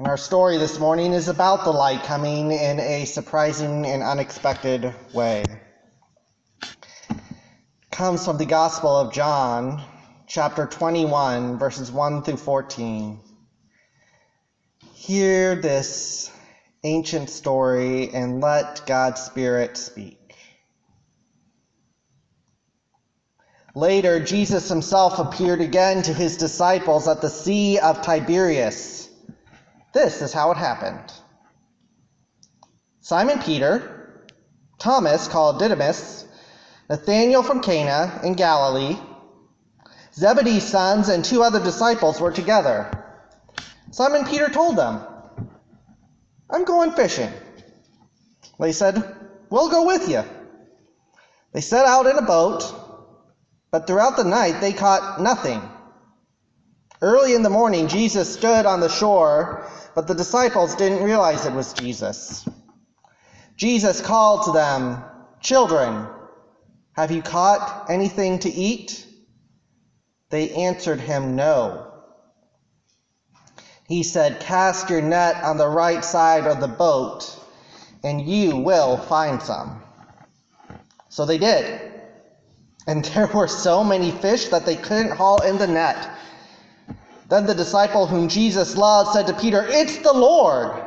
And our story this morning is about the light coming in a surprising and unexpected way. It comes from the Gospel of John, chapter 21, verses 1 through 14. Hear this ancient story and let God's Spirit speak. Later, Jesus himself appeared again to his disciples at the Sea of Tiberias. This is how it happened Simon Peter, Thomas called Didymus, Nathanael from Cana in Galilee, Zebedee's sons, and two other disciples were together. Simon Peter told them, I'm going fishing. They said, We'll go with you. They set out in a boat, but throughout the night they caught nothing. Early in the morning, Jesus stood on the shore, but the disciples didn't realize it was Jesus. Jesus called to them, Children, have you caught anything to eat? They answered him, No. He said, Cast your net on the right side of the boat, and you will find some. So they did. And there were so many fish that they couldn't haul in the net. Then the disciple whom Jesus loved said to Peter, It's the Lord.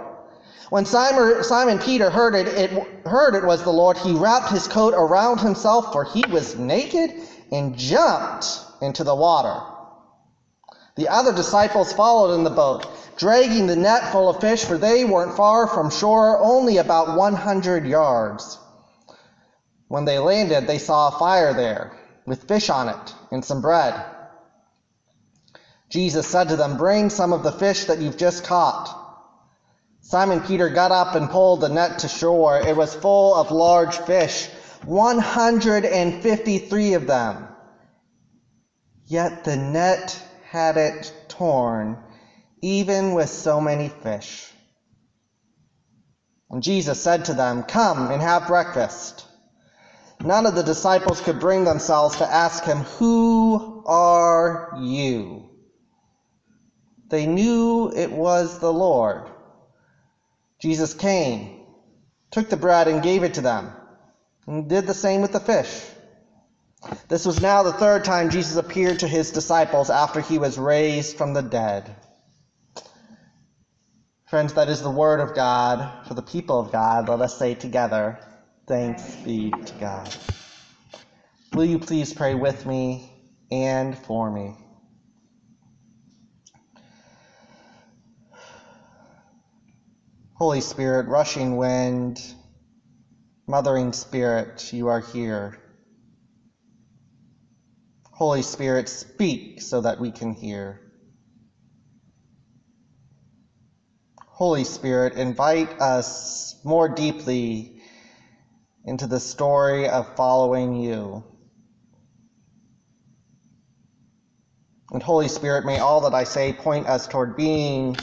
When Simon, Simon Peter heard it, it, heard it was the Lord, he wrapped his coat around himself, for he was naked, and jumped into the water. The other disciples followed in the boat, dragging the net full of fish, for they weren't far from shore, only about 100 yards. When they landed, they saw a fire there, with fish on it and some bread. Jesus said to them, Bring some of the fish that you've just caught. Simon Peter got up and pulled the net to shore. It was full of large fish, 153 of them. Yet the net had it torn, even with so many fish. And Jesus said to them, Come and have breakfast. None of the disciples could bring themselves to ask him, Who are you? They knew it was the Lord. Jesus came, took the bread, and gave it to them, and did the same with the fish. This was now the third time Jesus appeared to his disciples after he was raised from the dead. Friends, that is the word of God for the people of God. Let us say together, Thanks be to God. Will you please pray with me and for me? Holy Spirit, rushing wind, mothering spirit, you are here. Holy Spirit, speak so that we can hear. Holy Spirit, invite us more deeply into the story of following you. And Holy Spirit, may all that I say point us toward being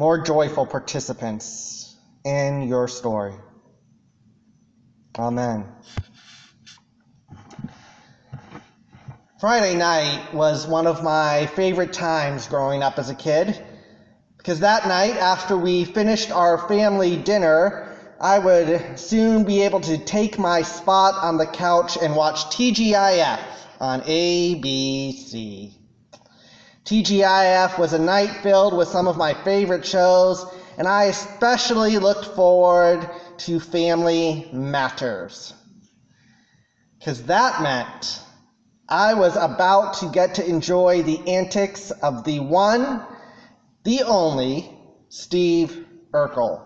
more joyful participants in your story. Amen. Friday night was one of my favorite times growing up as a kid because that night, after we finished our family dinner, I would soon be able to take my spot on the couch and watch TGIF on ABC. TGIF was a night filled with some of my favorite shows, and I especially looked forward to Family Matters. Because that meant I was about to get to enjoy the antics of the one, the only, Steve Urkel.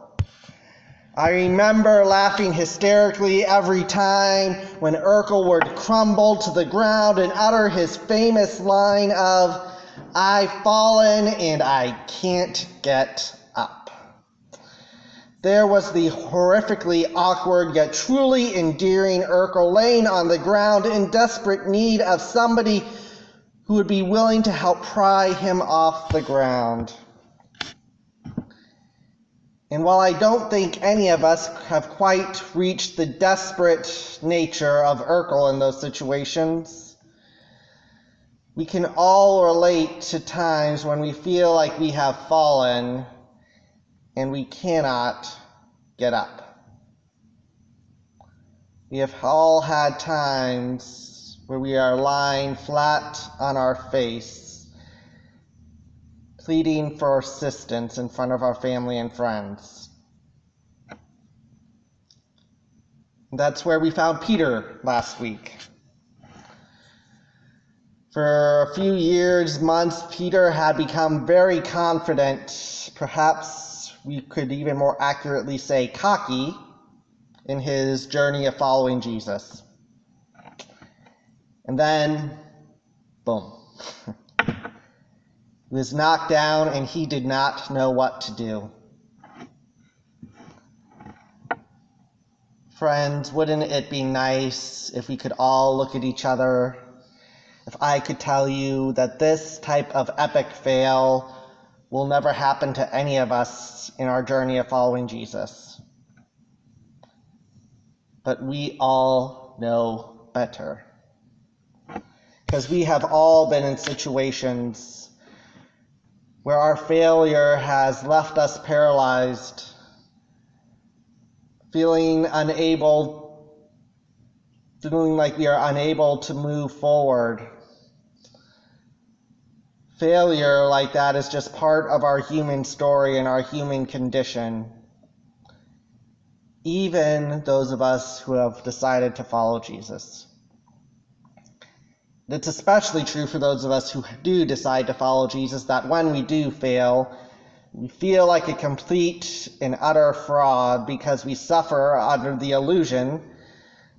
I remember laughing hysterically every time when Urkel would crumble to the ground and utter his famous line of, I've fallen and I can't get up. There was the horrifically awkward yet truly endearing Urkel laying on the ground in desperate need of somebody who would be willing to help pry him off the ground. And while I don't think any of us have quite reached the desperate nature of Urkel in those situations, we can all relate to times when we feel like we have fallen and we cannot get up. We have all had times where we are lying flat on our face, pleading for assistance in front of our family and friends. That's where we found Peter last week. For a few years, months, Peter had become very confident, perhaps we could even more accurately say cocky, in his journey of following Jesus. And then, boom. he was knocked down and he did not know what to do. Friends, wouldn't it be nice if we could all look at each other? If I could tell you that this type of epic fail will never happen to any of us in our journey of following Jesus. But we all know better. Because we have all been in situations where our failure has left us paralyzed feeling unable, feeling like we are unable to move forward. Failure like that is just part of our human story and our human condition. Even those of us who have decided to follow Jesus. It's especially true for those of us who do decide to follow Jesus that when we do fail, we feel like a complete and utter fraud because we suffer under the illusion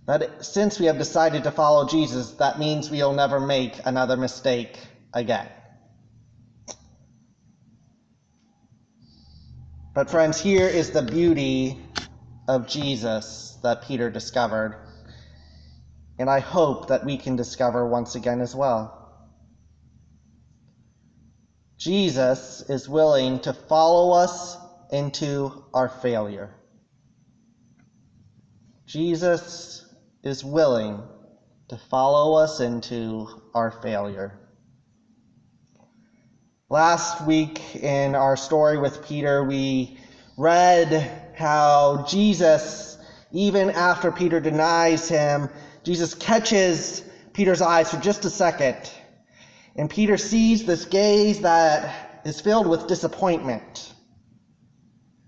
that since we have decided to follow Jesus, that means we'll never make another mistake again. But, friends, here is the beauty of Jesus that Peter discovered. And I hope that we can discover once again as well. Jesus is willing to follow us into our failure. Jesus is willing to follow us into our failure. Last week in our story with Peter, we read how Jesus, even after Peter denies him, Jesus catches Peter's eyes for just a second and Peter sees this gaze that is filled with disappointment,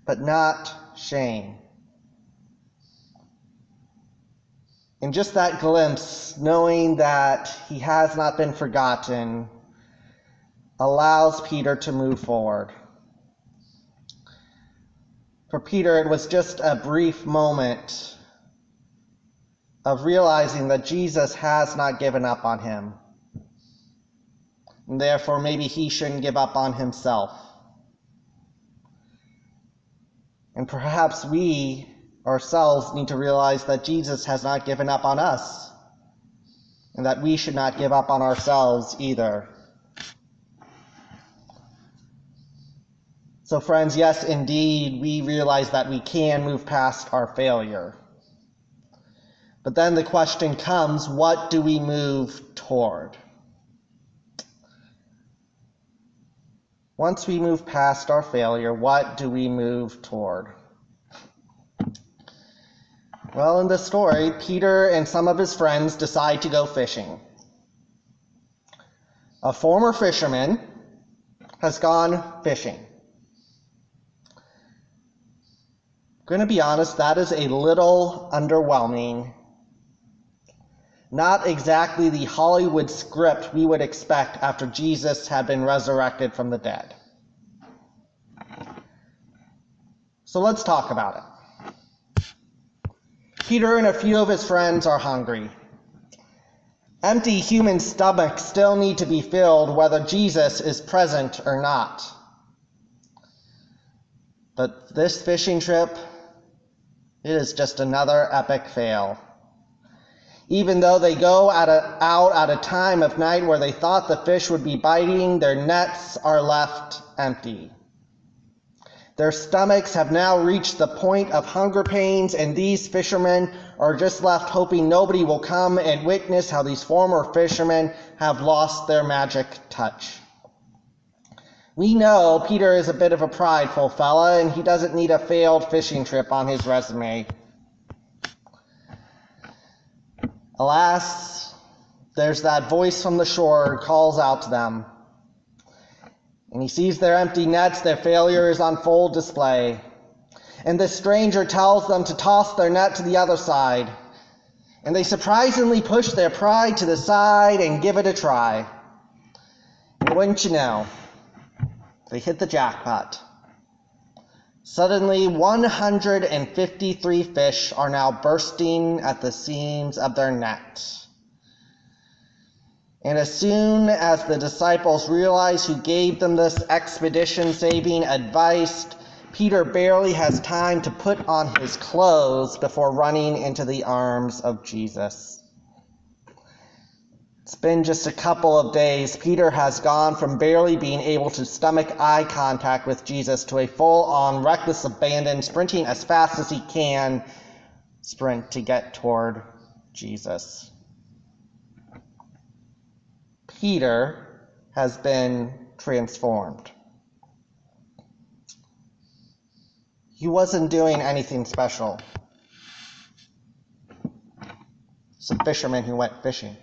but not shame. And just that glimpse, knowing that he has not been forgotten, allows Peter to move forward. For Peter, it was just a brief moment of realizing that Jesus has not given up on him. And therefore, maybe he shouldn't give up on himself. And perhaps we ourselves need to realize that Jesus has not given up on us, and that we should not give up on ourselves either. So, friends, yes, indeed, we realize that we can move past our failure. But then the question comes what do we move toward? Once we move past our failure, what do we move toward? Well, in this story, Peter and some of his friends decide to go fishing. A former fisherman has gone fishing. I'm going to be honest, that is a little underwhelming. Not exactly the Hollywood script we would expect after Jesus had been resurrected from the dead. So let's talk about it. Peter and a few of his friends are hungry. Empty human stomachs still need to be filled whether Jesus is present or not. But this fishing trip, it is just another epic fail. Even though they go a, out at a time of night where they thought the fish would be biting, their nets are left empty. Their stomachs have now reached the point of hunger pains, and these fishermen are just left hoping nobody will come and witness how these former fishermen have lost their magic touch. We know Peter is a bit of a prideful fella and he doesn't need a failed fishing trip on his resume. Alas, there's that voice from the shore calls out to them. And he sees their empty nets, their failure is on full display. And the stranger tells them to toss their net to the other side. And they surprisingly push their pride to the side and give it a try. And wouldn't you know, they hit the jackpot. Suddenly, 153 fish are now bursting at the seams of their net. And as soon as the disciples realize who gave them this expedition saving advice, Peter barely has time to put on his clothes before running into the arms of Jesus. It's been just a couple of days. Peter has gone from barely being able to stomach eye contact with Jesus to a full on reckless abandon, sprinting as fast as he can sprint to get toward Jesus. Peter has been transformed. He wasn't doing anything special. He's a fisherman who went fishing.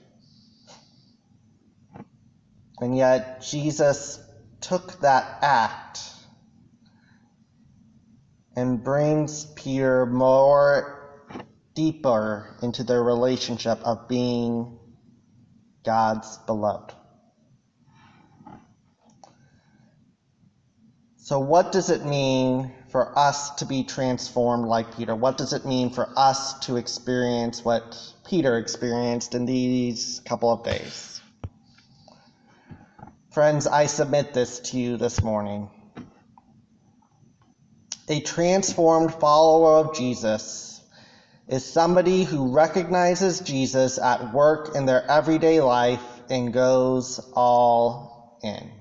And yet, Jesus took that act and brings Peter more deeper into their relationship of being God's beloved. So, what does it mean for us to be transformed like Peter? What does it mean for us to experience what Peter experienced in these couple of days? Friends, I submit this to you this morning. A transformed follower of Jesus is somebody who recognizes Jesus at work in their everyday life and goes all in.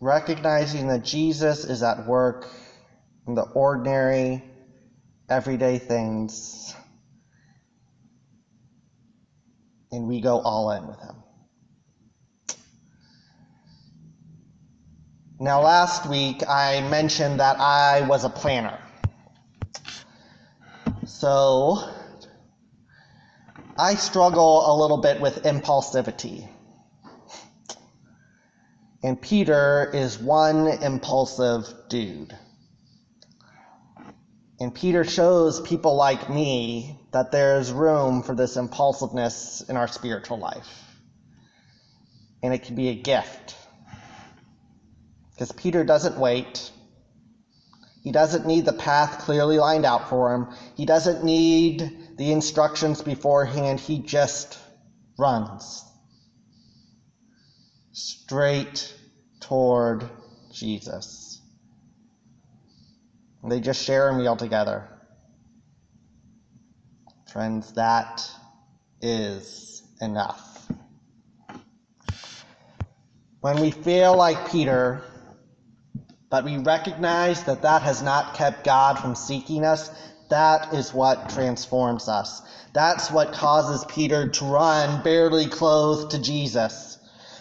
Recognizing that Jesus is at work in the ordinary, everyday things, and we go all in with him. Now, last week I mentioned that I was a planner. So, I struggle a little bit with impulsivity. And Peter is one impulsive dude. And Peter shows people like me that there's room for this impulsiveness in our spiritual life. And it can be a gift. Because Peter doesn't wait. He doesn't need the path clearly lined out for him. He doesn't need the instructions beforehand. He just runs straight toward Jesus. And they just share a meal together. Friends, that is enough. When we feel like Peter, but we recognize that that has not kept God from seeking us. That is what transforms us. That's what causes Peter to run barely clothed to Jesus.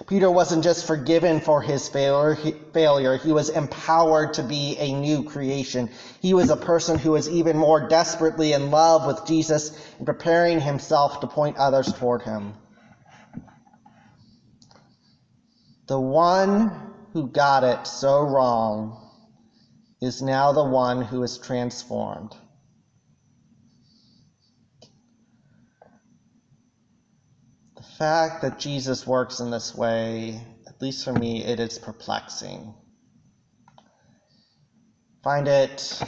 Peter wasn't just forgiven for his failure, he, failure, he was empowered to be a new creation. He was a person who was even more desperately in love with Jesus and preparing himself to point others toward him. The one who got it so wrong is now the one who is transformed. The fact that Jesus works in this way, at least for me, it is perplexing. Find it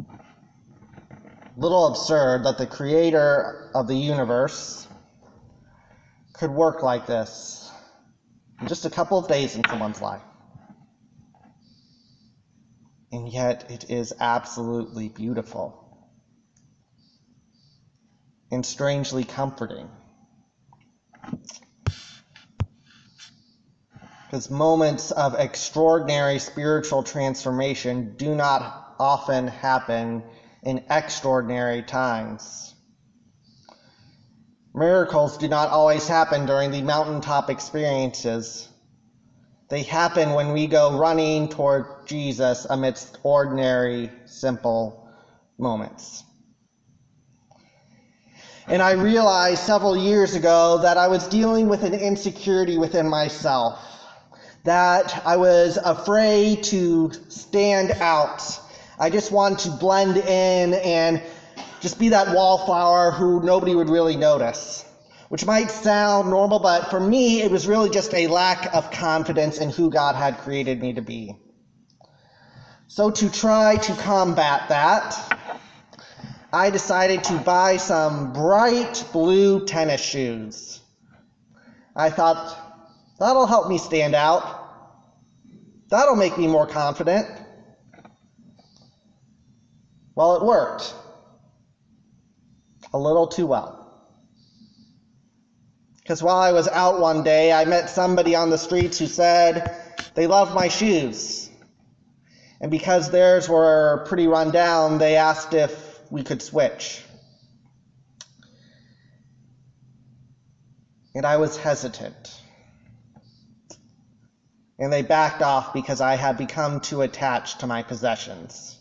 a little absurd that the creator of the universe could work like this in just a couple of days in someone's life and yet it is absolutely beautiful and strangely comforting. Because moments of extraordinary spiritual transformation do not often happen in extraordinary times. Miracles do not always happen during the mountaintop experiences They happen when we go running toward Jesus amidst ordinary, simple moments. And I realized several years ago that I was dealing with an insecurity within myself, that I was afraid to stand out. I just wanted to blend in and just be that wallflower who nobody would really notice. Which might sound normal, but for me, it was really just a lack of confidence in who God had created me to be. So, to try to combat that, I decided to buy some bright blue tennis shoes. I thought, that'll help me stand out. That'll make me more confident. Well, it worked. A little too well. Because while I was out one day, I met somebody on the streets who said they loved my shoes. And because theirs were pretty run down, they asked if we could switch. And I was hesitant. And they backed off because I had become too attached to my possessions.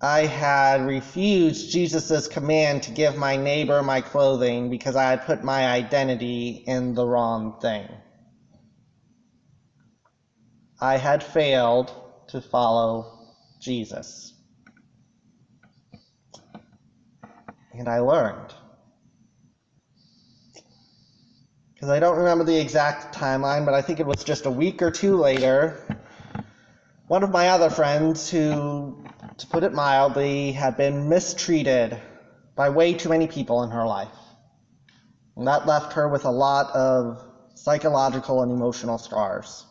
I had refused Jesus' command to give my neighbor my clothing because I had put my identity in the wrong thing. I had failed to follow Jesus. and I learned. Because I don't remember the exact timeline, but I think it was just a week or two later. One of my other friends, who, to put it mildly, had been mistreated by way too many people in her life. And that left her with a lot of psychological and emotional scars.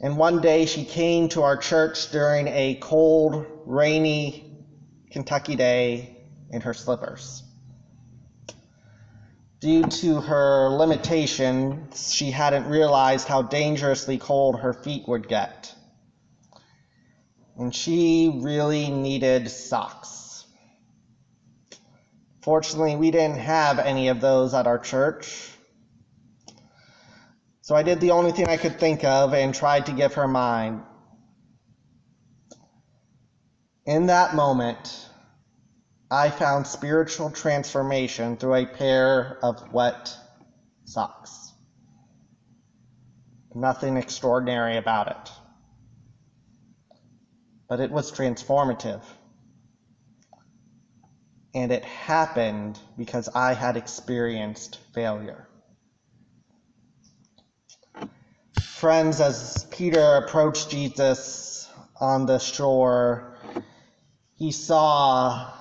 And one day she came to our church during a cold, rainy Kentucky day in her slippers. Due to her limitations, she hadn't realized how dangerously cold her feet would get. And she really needed socks. Fortunately, we didn't have any of those at our church. So I did the only thing I could think of and tried to give her mine. In that moment, I found spiritual transformation through a pair of wet socks. Nothing extraordinary about it. But it was transformative. And it happened because I had experienced failure. Friends, as Peter approached Jesus on the shore, he saw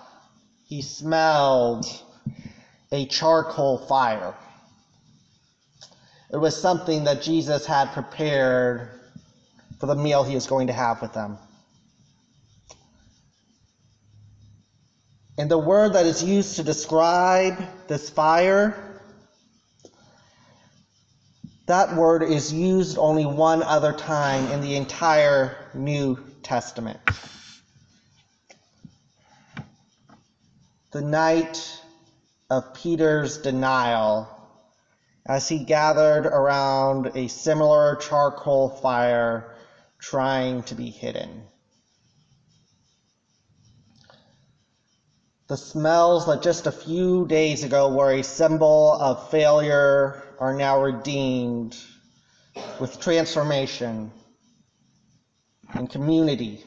he smelled a charcoal fire. It was something that Jesus had prepared for the meal he was going to have with them. And the word that is used to describe this fire, that word is used only one other time in the entire New Testament. the night of Peter's denial as he gathered around a similar charcoal fire trying to be hidden. The smells that just a few days ago were a symbol of failure are now redeemed with transformation and community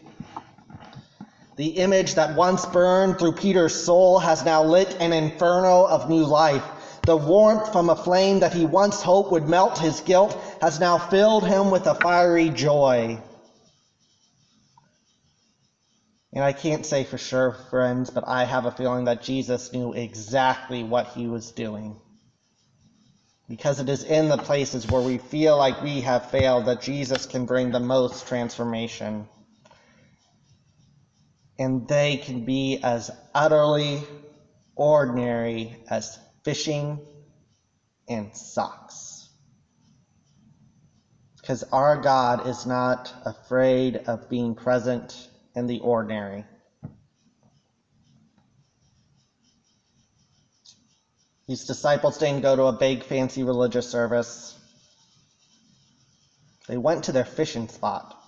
the image that once burned through Peter's soul has now lit an inferno of new life. The warmth from a flame that he once hoped would melt his guilt has now filled him with a fiery joy. And I can't say for sure, friends, but I have a feeling that Jesus knew exactly what he was doing. Because it is in the places where we feel like we have failed that Jesus can bring the most transformation and they can be as utterly ordinary as fishing and socks. Because our God is not afraid of being present in the ordinary. These disciples didn't go to a big fancy religious service. They went to their fishing spot.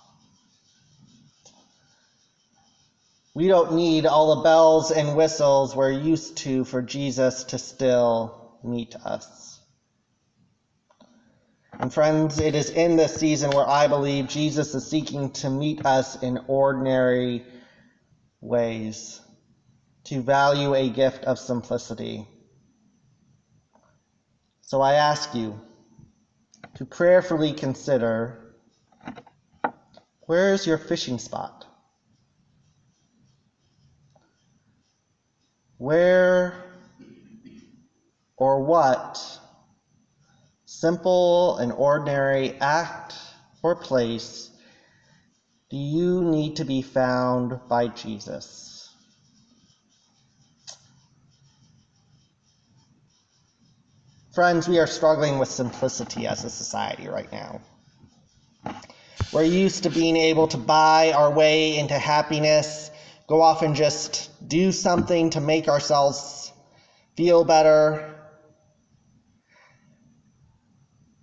We don't need all the bells and whistles we're used to for Jesus to still meet us. And friends, it is in this season where I believe Jesus is seeking to meet us in ordinary ways, to value a gift of simplicity. So I ask you to prayerfully consider where is your fishing spot? Where or what simple and ordinary act or place do you need to be found by Jesus? Friends, we are struggling with simplicity as a society right now. We're used to being able to buy our way into happiness, go off and just do something to make ourselves feel better.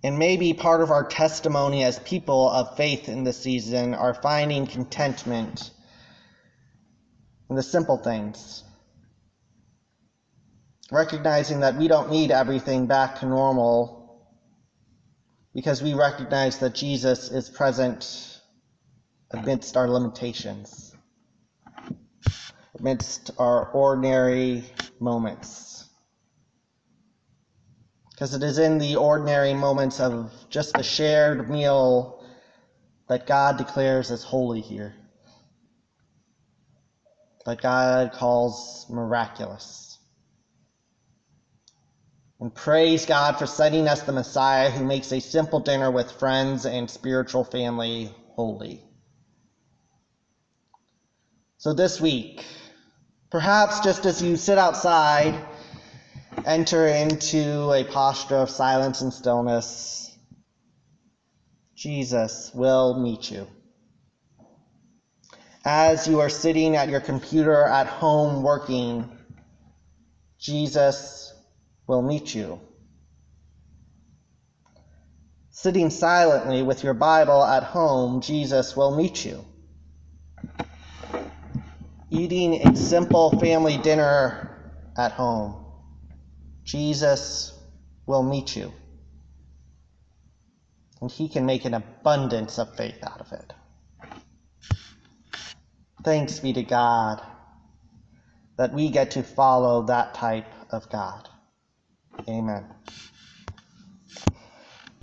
And maybe part of our testimony as people of faith in this season are finding contentment in the simple things. Recognizing that we don't need everything back to normal because we recognize that Jesus is present amidst our limitations, amidst our ordinary moments. Because it is in the ordinary moments of just a shared meal that God declares as holy here, that God calls miraculous. And praise God for sending us the Messiah who makes a simple dinner with friends and spiritual family holy. So this week, perhaps just as you sit outside, enter into a posture of silence and stillness, Jesus will meet you. As you are sitting at your computer at home working, Jesus will meet you. Sitting silently with your Bible at home, Jesus will meet you. Eating a simple family dinner at home, Jesus will meet you. And he can make an abundance of faith out of it. Thanks be to God that we get to follow that type of God. Amen.